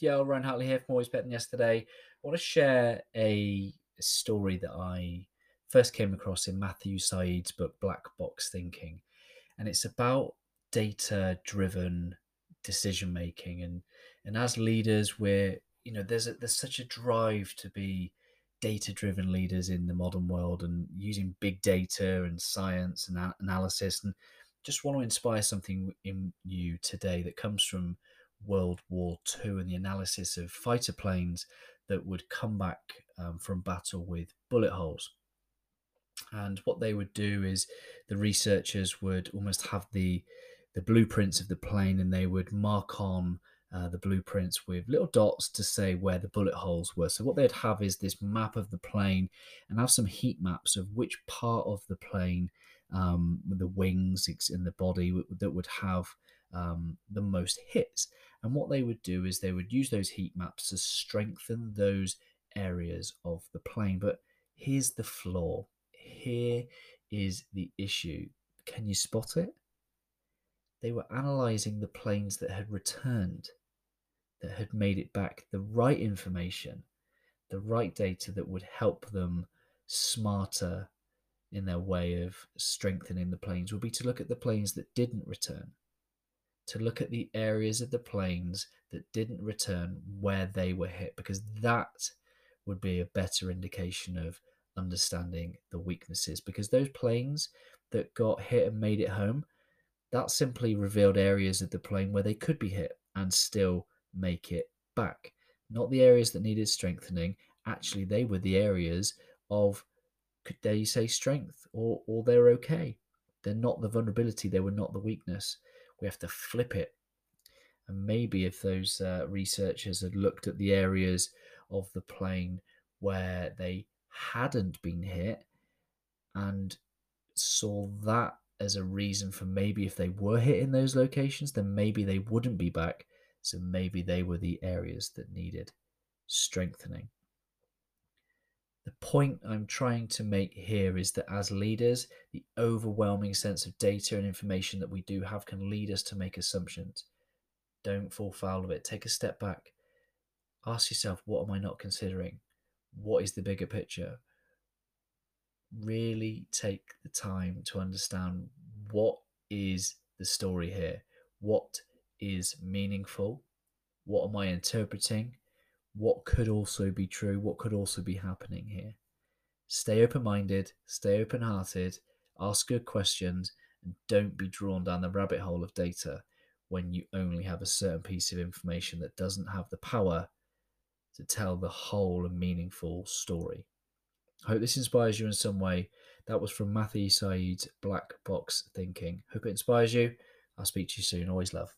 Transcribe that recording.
Yeah, Ryan Hartley here from Always Than Yesterday. I want to share a, story that I first came across in Matthew Syed's book Black Box Thinking, and it's about data-driven decision making. and And as leaders, we're you know there's a, there's such a drive to be data-driven leaders in the modern world and using big data and science and analysis and just want to inspire something in you today that comes from World War II and the analysis of fighter planes that would come back um, from battle with bullet holes. And what they would do is the researchers would almost have the the blueprints of the plane and they would mark on uh, the blueprints with little dots to say where the bullet holes were. So what they'd have is this map of the plane and have some heat maps of which part of the plane, um, the wings in the body that would have um, the most hits. And what they would do is they would use those heat maps to strengthen those areas of the plane. But here's the flaw. Here is the issue. Can you spot it? They were analyzing the planes that had returned, that had made it back the right information, the right data that would help them smarter in their way of strengthening the planes would be to look at the planes that didn't return to look at the areas of the planes that didn't return where they were hit, because that would be a better indication of understanding the weaknesses. Because those planes that got hit and made it home, that simply revealed areas of the plane where they could be hit and still make it back. Not the areas that needed strengthening. Actually, they were the areas of, could they say, strength, or or they're okay. They're not the vulnerability. They were not the weakness we have to flip it. And maybe if those uh, researchers had looked at the areas of the plane where they hadn't been hit and saw that as a reason for maybe if they were hit in those locations, then maybe they wouldn't be back. So maybe they were the areas that needed strengthening. Point I'm trying to make here is that as leaders, the overwhelming sense of data and information that we do have can lead us to make assumptions. Don't fall foul of it. Take a step back. Ask yourself, what am I not considering? What is the bigger picture? Really take the time to understand what is the story here? What is meaningful? What am I interpreting? What could also be true, what could also be happening here. Stay open minded, stay open hearted, ask good questions, and don't be drawn down the rabbit hole of data when you only have a certain piece of information that doesn't have the power to tell the whole and meaningful story. I hope this inspires you in some way. That was from Matthew Syed's Black Box Thinking. Hope it inspires you. I'll speak to you soon. Always love.